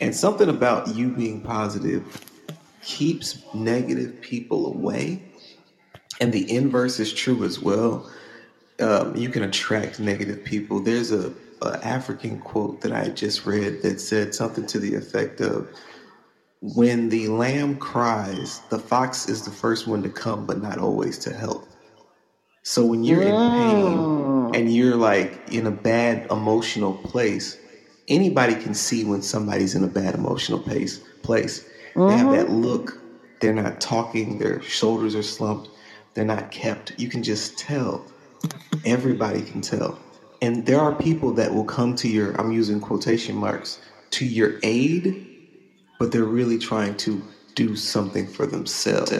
And something about you being positive keeps negative people away. And the inverse is true as well. Um, you can attract negative people. There's a, a African quote that I just read that said something to the effect of, "When the lamb cries, the fox is the first one to come, but not always to help." So when you're in pain Mm. and you're like in a bad emotional place, anybody can see when somebody's in a bad emotional pace place. They have mm-hmm. that look. They're not talking. Their shoulders are slumped. They're not kept. You can just tell. Everybody can tell. And there are people that will come to your, I'm using quotation marks, to your aid, but they're really trying to do something for themselves.